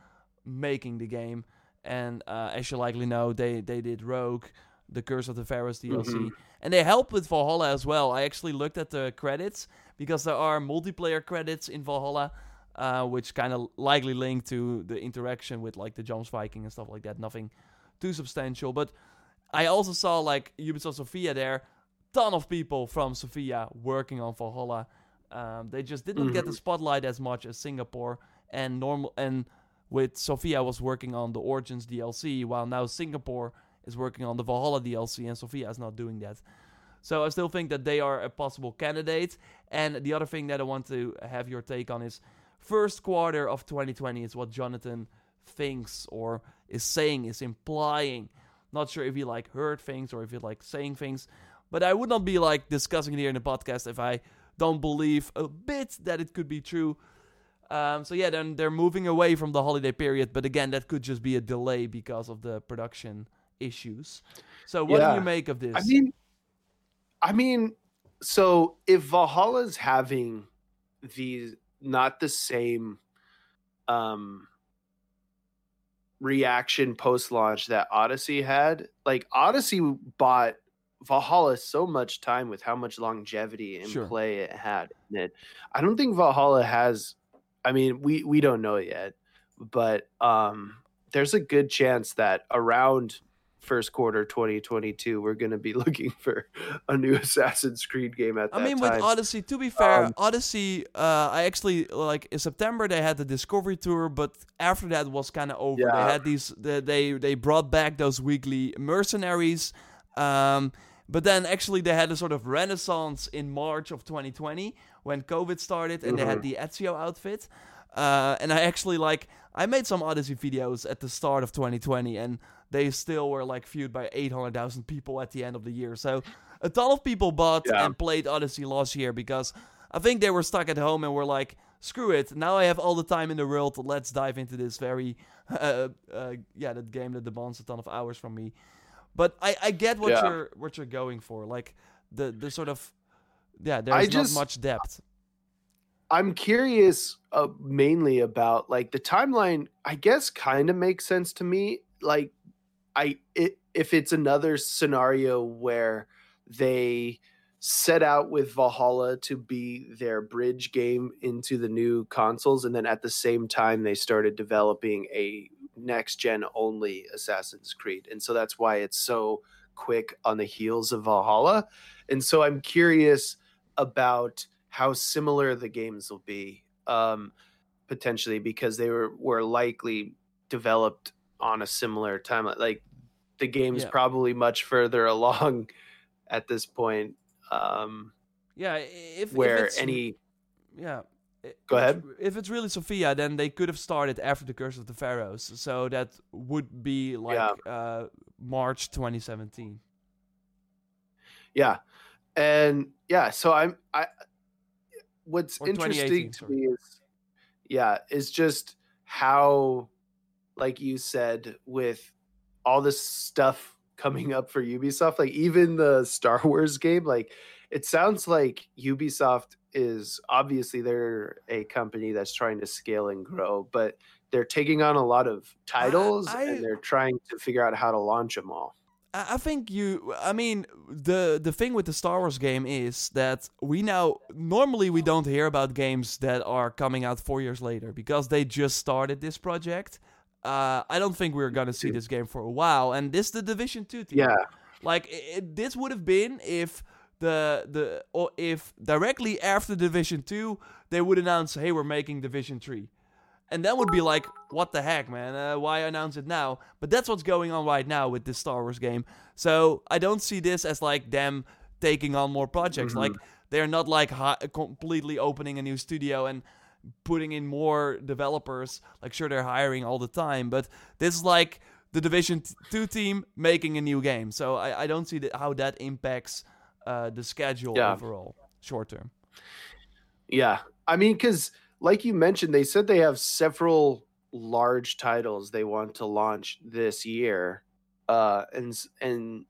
making the game. And uh, as you likely know, they, they did Rogue, The Curse of the Pharaohs DLC. Mhm. And they helped with Valhalla as well. I actually looked at the credits because there are multiplayer credits in Valhalla, uh, which kind of likely link to the interaction with like the Jomsviking and stuff like that. Nothing too substantial, but I also saw like Ubisoft Sofia there, ton of people from Sofia working on Valhalla. Um, they just didn't get the Mhm. spotlight as much as Singapore and normal and with Sofia was working on the Origins DLC, while now Singapore is working on the Valhalla DLC, and Sofia is not doing that. So I still think that they are a possible candidate. And the other thing that I want to have your take on is first quarter of 2020 is what Jonathan thinks or is saying, is implying. Not sure if he like heard things or if he like saying things, but I would not be like discussing it here in the podcast if I don't believe a bit that it could be true. Um, so yeah, then they're moving away from the holiday period, but again, that could just be a delay because of the production issues. So what do you make of this? I mean, I mean, so if Valhalla's having these not the same um reaction post launch that Odyssey had, like Odyssey bought Valhalla so much time with how much longevity and Sure. play it had in it. I don't think Valhalla has I mean, we we don't know yet, but um there's a good chance that around first quarter 2022 we're going to be *laughs* looking for a new Assassin's Creed game at that I mean, time. with Odyssey, to be fair, Um, Odyssey, uh, I actually like in September they had the Discovery tour, but after that was kind of over. They had these, they they brought back those weekly mercenaries, um, but then actually they had a sort of renaissance in March of 2020 when COVID started, and they had the Ezio outfit. Uh, and I actually like I made some Odyssey videos at the start of 2020, and they still were like viewed by 800,000 people at the end of the year. So a ton of people bought Yeah. and played Odyssey last year because I think they were stuck at home and were like, screw it, now I have all the time in the world. Let's dive into this very, *laughs* uh, uh, yeah, that game that demands a ton of hours from me. But I, I get what Yeah. you're what you're going for, like the the sort of yeah. There's just- not much depth. I'm curious uh, mainly about like the timeline. I guess kind of makes sense to me. Like, I it, if it's another scenario where they set out with Valhalla to be their bridge game into the new consoles, and then at the same time they started developing a next gen only Assassin's Creed, and so that's why it's so quick on the heels of Valhalla. And so I'm curious about how similar the games will be um, potentially because they were were likely developed on a similar timeline. Like the game's Yeah. probably much further *laughs* along at this point. Um, Yeah, if if where it's- any yeah. Go ahead. If it's really Sofia, then they could have started after the Curse of the Pharaohs, so that would be like uh, March 2017. yeah, and yeah, so I'm I. What's Or interesting to me is, yeah, is just how, like you said, with all this stuff coming up for Ubisoft, like even the Star Wars game, like it sounds like Ubisoft is obviously they're a company that's trying to scale and grow, but they're taking on a lot of titles I- and they're trying to figure out how to launch them all. I think you. I mean, the the thing with the Star Wars game is that we now normally we don't hear about games that are coming out four years later because they just started this project. Uh, I don't think we're gonna see this game for a while, and this the Division Two team. Yeah. Like it, this would have been if the the or if directly after Division Two they would announce, "Hey, we're making Division Three. and that would be like, "What the heck, man? Uh, why announce it now?" But that's what's going on right now with this Star Wars game. So I don't see this as like them taking on more projects. Mhm. Like They're not like hi- completely opening a new studio and putting in more developers. Like, sure, they're hiring all the time, but this is like the Division t- 2 team making a new game. So I, I don't see that how that impacts uh, the schedule Yeah. overall, short term. Yeah. I mean, because like you mentioned, they said they have several large titles they want to launch this year. Uh, and and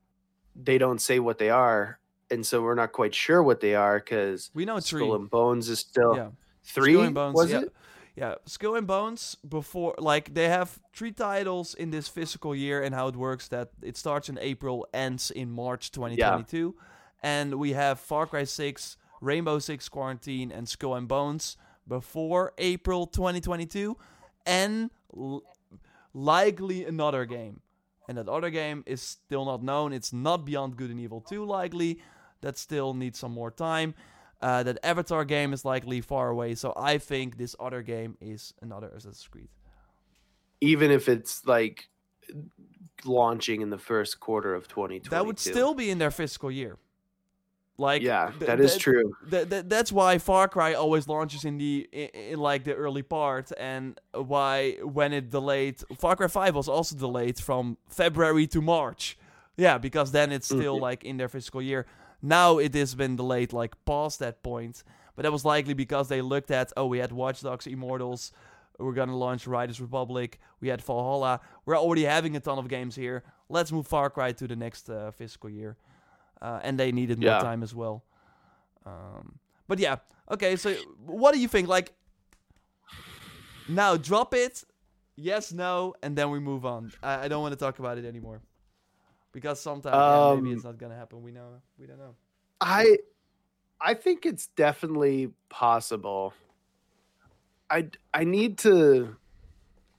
they don't say what they are. And so we're not quite sure what they are because We know three. Skull and Bones is still yeah. three. Skull and Bones, was yeah. it? Yeah, Skull and Bones before like they have three titles in this fiscal year and how it works that it starts in April, ends in March 2022. And we have Far Cry 6, Rainbow Six Quarantine and Skull and Bones before April 2022 and l- likely another game. And that other game is still not known. It's not Beyond Good and Evil 2 likely. That still needs some more time. Uh, that Avatar game is likely far away, so I think this other game is another Assassin's Creed. Even if it's like launching in the first quarter of 2022. That would still be in their fiscal year. Like yeah, th- that is th- true. th- th- that's why Far Cry always launches in the in, in like the early part, and why when it delayed, Far Cry Five was also delayed from February to March. Yeah, because then it's still Mhm. like in their fiscal year. Now it has been delayed like past that point, but that was likely because they looked at oh we had Watch Dogs Immortals, we're gonna launch Riders Republic, we had Valhalla, we're already having a ton of games here. Let's move Far Cry to the next uh, fiscal year, uh, and they needed more Yeah. time as well. Um, but yeah, okay. So what do you think? Like now, drop it. Yes, no, and then we move on. I, I don't want to talk about it anymore because sometimes yeah, maybe Um, it's not gonna happen. We know. We don't know. I I think it's definitely possible. I I need to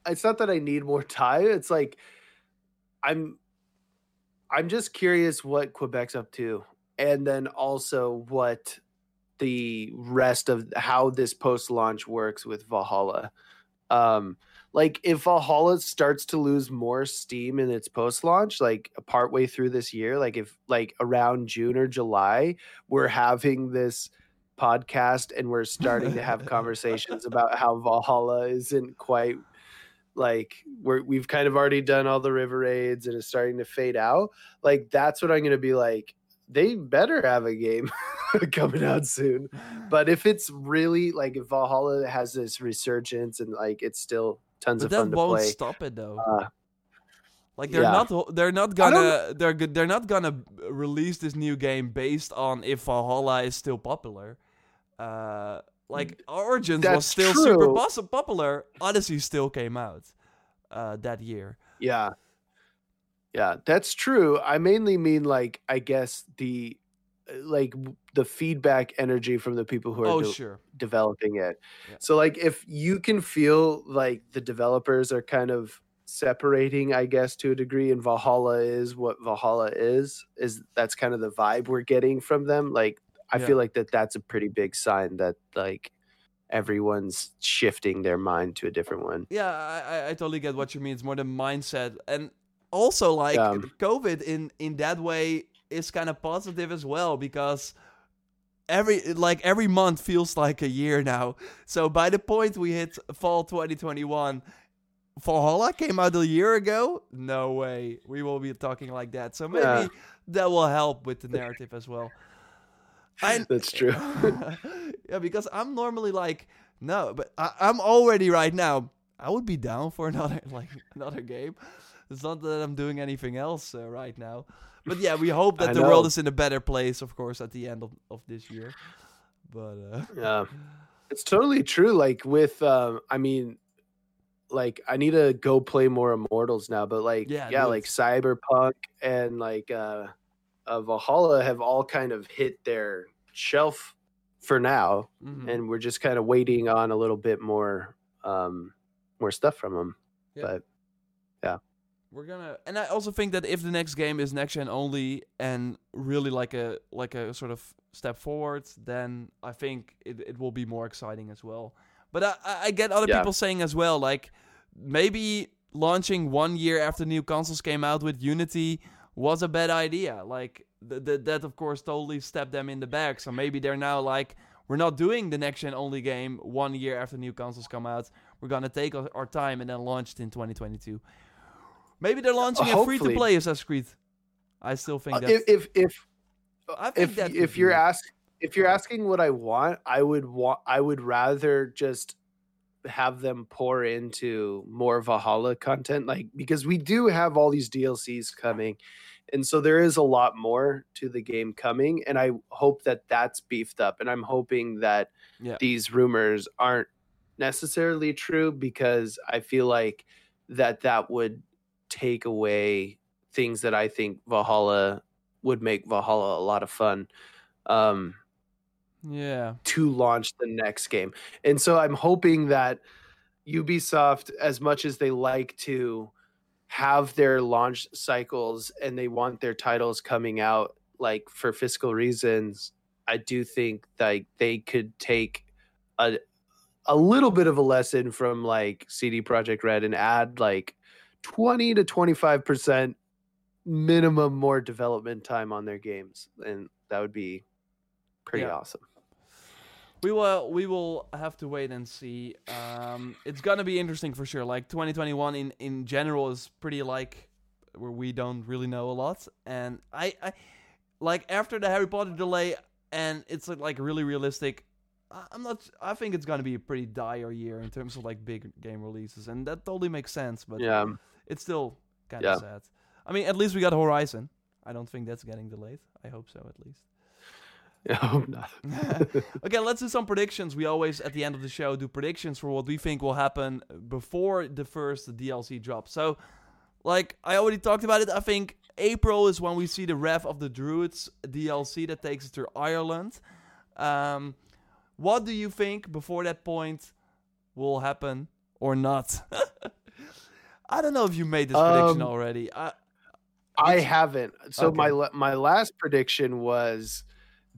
it's not that I need more *laughs* time. It's like I'm I'm just curious what Quebec's up to and then also what the rest of how this post launch works with Valhalla. Um like if Valhalla starts to lose more steam in its post launch, like partway through this year, like if like around June or July, we're having this podcast and we're starting to have *laughs* conversations about how Valhalla isn't quite like we're we've kind of already done all the river raids and it's starting to fade out. Like that's what I'm gonna be like. They better have a game *laughs* coming out soon. But if it's really like if Valhalla has this resurgence and like it's still tons but of that fun to won't play. stop it though. Uh, like they're yeah. not they're not gonna they're go- they're not gonna release this new game based on if Valhalla is still popular. Uh, like Origins was That's still super true. pos- popular. Odyssey still came out uh, that year. Yeah. Yeah, that's true. I mainly mean like I guess the uh, like the feedback energy from the people who are Oh de- sure. developing it. Yeah. So like if you can feel like the developers are kind of separating, I guess to a degree, and Valhalla is what Valhalla is, is that's kind of the vibe we're getting from them. Like I Yeah. feel like that that's a pretty big sign that like everyone's shifting their mind to a different one. Yeah, I, I, I totally get what you mean. It's more the mindset, and also like Yeah. COVID in in that way is kind of positive as well because every like every month feels like a year now. So by the point we hit fall 2021, Valhalla came out a year ago. No way, we will be talking like that. So maybe Yeah. that will help with the narrative as well. I, *laughs* That's true. *laughs* yeah, because I'm normally like, no, but I, I'm already right now. I would be down for *laughs* another like another game. It's not that I'm doing anything else uh, right now, but yeah, we hope that I the world is in a better place, of course, at the end of, of this year. But uh, Yeah, it's totally true. Like with, um, I mean, like I need to go play more Immortals now. But like, Yeah, yeah, like. Cyberpunk and like uh, uh, Valhalla have all kind of hit their shelf for now, mhm. and we're just kind of waiting on a little bit more, um, more stuff from them. Yeah. But yeah, we're gonna, and I also think that if the next game is next gen only and really like a like a sort of step forward, then I think it, it will be more exciting as well. But I, I I get other Yeah. people saying as well, like maybe launching one year after new consoles came out with Unity was a bad idea. Like th- th- that of course totally stepped them in the back. So maybe they're now like, we're not doing the next gen only game one year after new consoles come out. We're gonna take our, our time and then launch it in 2022. Maybe they're launching a free to play Assassin's Creed. I still think Uh, if if if I think if that if you're it. ask if you're asking what I want, I would want I would rather just have them pour into more Valhalla content, like because we do have all these DLCs coming, and so there is a lot more to the game coming, and I hope that that's beefed up, and I'm hoping that Yeah. these rumors aren't necessarily true because I feel like that that would take away things that I think Valhalla would make Valhalla a lot of fun um, yeah. to launch the next game. And so I'm hoping that Ubisoft, as much as they like to have their launch cycles and they want their titles coming out like for fiscal reasons, I do think like they could take a a little bit of a lesson from like CD Projekt Red and add like 20 to 25 percent minimum more development time on their games, and that would be pretty Yeah. awesome. We will we will have to wait and see. Um, it's gonna be interesting for sure. Like 2021 in in general is pretty like where we don't really know a lot, and I I like after the Harry Potter delay, and it's like, really realistic. I'm not. I think it's gonna be a pretty dire year in terms of like big game releases, and that totally makes sense. But Yeah, it's still kind of Yeah. sad. I mean, at least we got Horizon. I don't think that's getting delayed. I hope so, at least. *laughs* I hope not. *laughs* *laughs* okay, let's do some predictions. We always at the end of the show do predictions for what we think will happen before the first DLC drops. So, like I already talked about it, I think April is when we see the Wrath of the Druids DLC that takes us to Ireland. Um, what do you think before that point will happen or not? I don't know if you made this prediction Um, already. I, I haven't. So my Okay. la- my last prediction was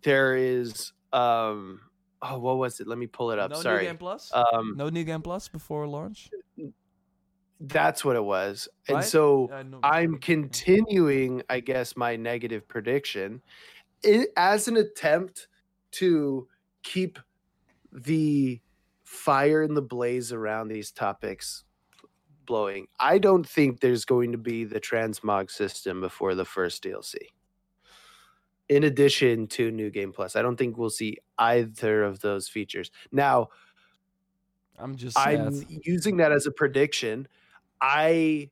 there is um oh what was it? Let me pull it up. no Sorry. new game plus. Um no new game plus before launch. that's what it was. And so Uh, no- I'm continuing, I guess, my negative prediction i as an attempt to keep the fire and the blaze around these topics blowing. I don't think there's going to be the transmog system before the first DLC. In addition to New Game Plus, I don't think we'll see either of those features. Now, I'm just sad. I'm using that as a prediction. I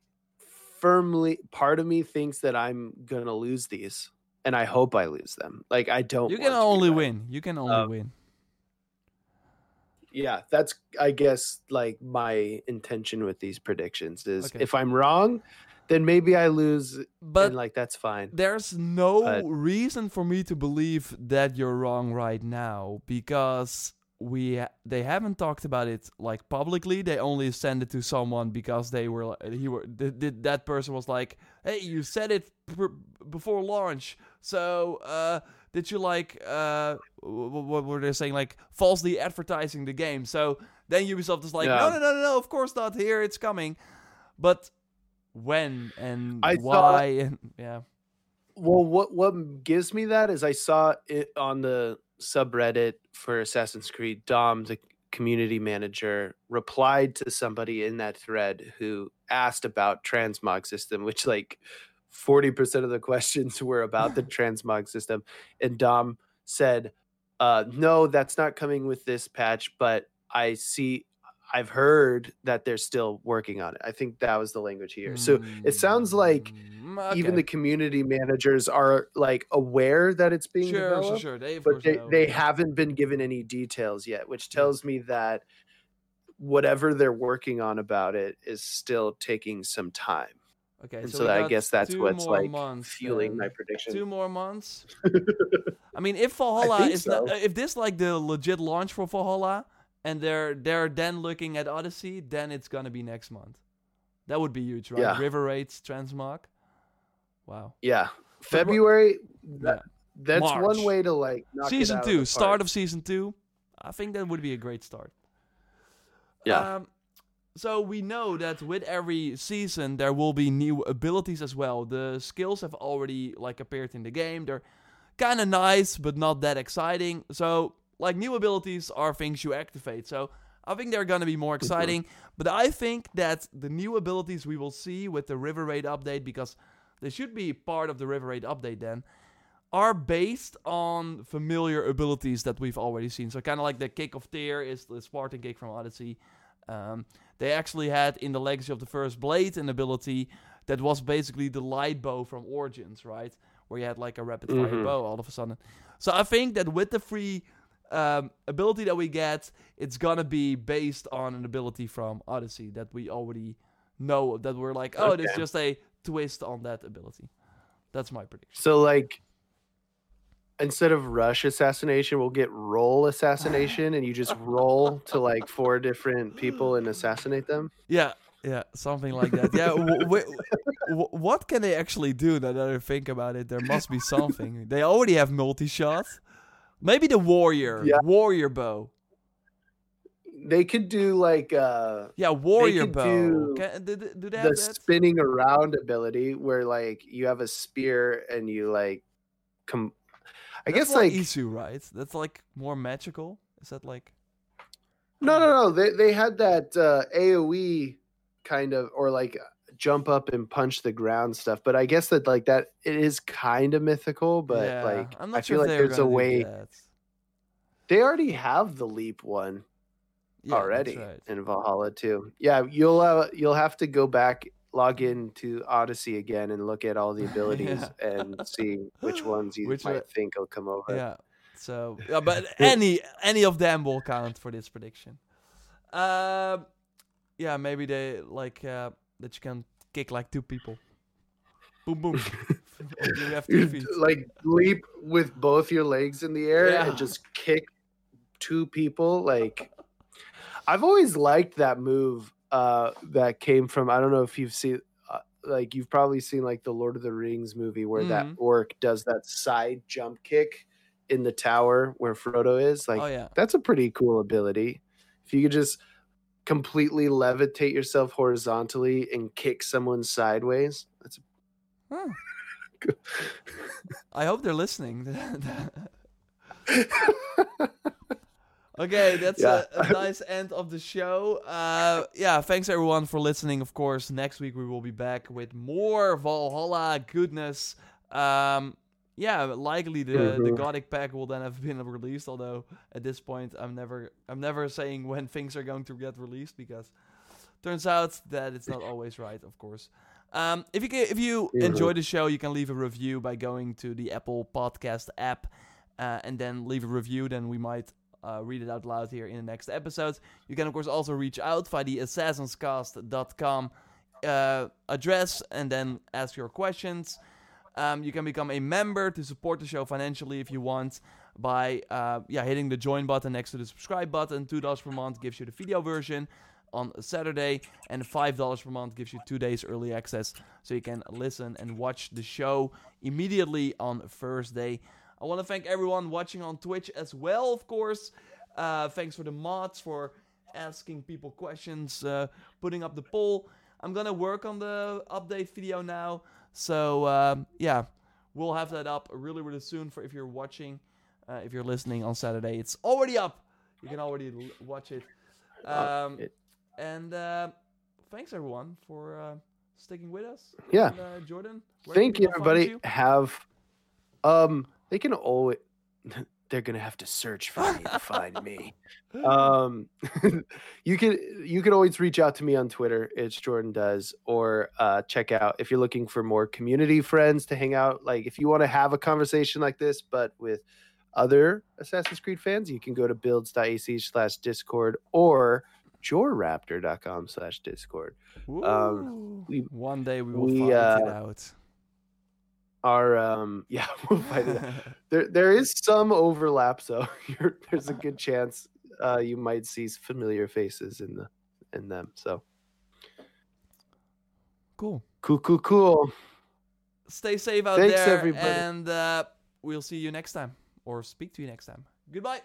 firmly, part of me thinks that I'm gonna lose these, and I hope I lose them. Like I don't. You can only win. You can only Um, win. Yeah, that's I guess like my intention with these predictions is Okay. if I'm wrong, then maybe I lose, But like that's fine. there's no but- reason for me to believe that you're wrong right now because we ha- they haven't talked about it like publicly. They only sent it to someone because they were li- he were th- th- that person was like, "Hey, you said it pr- before launch, so uh, did you like uh, wh- wh- what were they saying like falsely advertising the game?" So then Ubisoft is like, Yeah. "No, no, no, no, no, of course not. Here it's coming," but when and I saw- why and yeah. Well, what what gives me that is I saw it on the subreddit for Assassin's Creed. Dom, the community manager, replied to somebody in that thread who asked about transmog system, which like forty percent of the questions were about the *laughs* transmog system, and Dom said, uh, "No, that's not coming with this patch, but I see." I've heard that they're still working on it. I think that was the language here. So it sounds like Mm, even the community managers are like aware that it's being sure, sure, developed, sure. They, but they, they haven't been given any details yet, which tells me that whatever they're working on about it is still taking some time. Okay, And so, so, I guess that's what's like months fueling my then. prediction. Two more months. *laughs* I mean, if Valhalla is not, if this like the legit launch for Valhalla, and they're they're then looking at Odyssey, then it's gonna be next month. That would be huge, right? Yeah. River Raids, Transmog. Wow. yeah, February. Yeah. That's March. one way to like season two, start of season two. I think that would be a great start. Yeah. Um, so we know that with every season there will be new abilities as well. The skills have already like appeared in the game. They're kind of nice, but not that exciting. So like new abilities are things you activate. So I think they're gonna be more exciting. But I think that the new abilities we will see with the River Raid update, because they should be part of the River Raid update then, are based on familiar abilities that we've already seen. So kind of like the Kick of Tyr is the Spartan kick from Odyssey. Um, they actually had in the Legacy of the First Blade an ability that was basically the light bow from Origins, right? Where you had like a rapid fire Mhm. bow all of a sudden. So I think that with the free um, ability that we get, it's gonna be based on an ability from Odyssey that we already know. That we're like, oh, there's Okay. just a twist on that ability. That's my prediction. So like instead of rush assassination, we'll get roll assassination, and you just roll to like four different people and assassinate them. Yeah, yeah, something like that. Yeah, w- w- w- what can they actually do? Now that I think about it, there must be something. they already have multi-shot. Maybe the warrior, Yeah. warrior bow. They could do like uh Yeah, warrior bow. do Can, do, do they have the that? spinning around ability where like you have a spear and you like come I That's guess like Isu, right? That's like more magical. Is that like? no no no they they had that uh AoE kind of or like jump up and punch the ground stuff but I guess that like that it is kind of mythical but yeah, like I'm I not feel sure like there's a way they already have the leap one Yeah, already right. in Valhalla too. Yeah, you'll uh, you'll have to go back, log into Odyssey again, and look at all the *laughs* abilities Yeah. and see which ones you Which might one- think will come over. Yeah. So, yeah, but *laughs* any any of them will count for this prediction. Um, yeah, maybe they like uh, that you can kick like two people. Boom, boom. *laughs* you have two feet. like leap with both your legs in the air Yeah. and just kick two people. Like I've always liked that move. Uh, that came from I don't know if you've seen. Uh, like you've probably seen like the Lord of the Rings movie where that Mhm. orc does that side jump kick in the tower where Frodo is. Like oh yeah. that's a pretty cool ability. If you could just completely levitate yourself horizontally and kick someone sideways, that's Huh. *laughs* I hope they're listening. *laughs* okay, that's Yeah. a, a nice end of the show. Uh, yeah, thanks everyone for listening. Of course, next week we will be back with more Valhalla goodness. Um, yeah, likely the the Mhm. Gothic pack will then have been *laughs* released. Although at this point, I'm never I'm never saying when things are going to get released because turns out that it's not always right. Of course. Um, if you ca- if you Mhm. enjoy the show, you can leave a review by going to the Apple Podcast app uh, and then leave a review. Then we might uh, read it out loud here in the next episode. You can of course also reach out via the assassinscast.com uh, address and then ask your questions. Um, you can become a member to support the show financially if you want by uh, yeah hitting the join button next to the subscribe button. Two dollars per month gives you the video version on Saturday, and five dollars per month gives you two days early access, so you can listen and watch the show immediately on Thursday. I want to thank everyone watching on Twitch as well, of course. Uh, thanks for the mods for asking people questions, uh, putting up the poll. I'm gonna work on the update video now, so um, yeah, we'll have that up really, really soon. For if you're watching, uh, if you're listening on Saturday, it's already up. You can already l- watch it. Oh, Um, and uh, thanks everyone for uh, sticking with us. Yeah. And, uh, Jordan. Thank you, everybody. you? Have um, they can always. *laughs* They're gonna have to search for me to find me. *laughs* Um, *laughs* you can you can always reach out to me on Twitter. It's Jordan does, or uh, check out if you're looking for more community friends to hang out. Like if you want to have a conversation like this, but with other Assassin's Creed fans, you can go to builds.ac slash Discord or jorraptor.com slash Discord. Woo. we- One day we will we, find it uh, out. Our um, *laughs* yeah, we'll find it. *laughs* there there is some overlap so *laughs* you're, there's a good chance uh, you might see familiar faces in the in them so cool. cool cool cool Stay safe out Thanks, there, everybody. and uh, we'll see you next time, or speak to you next time. Goodbye.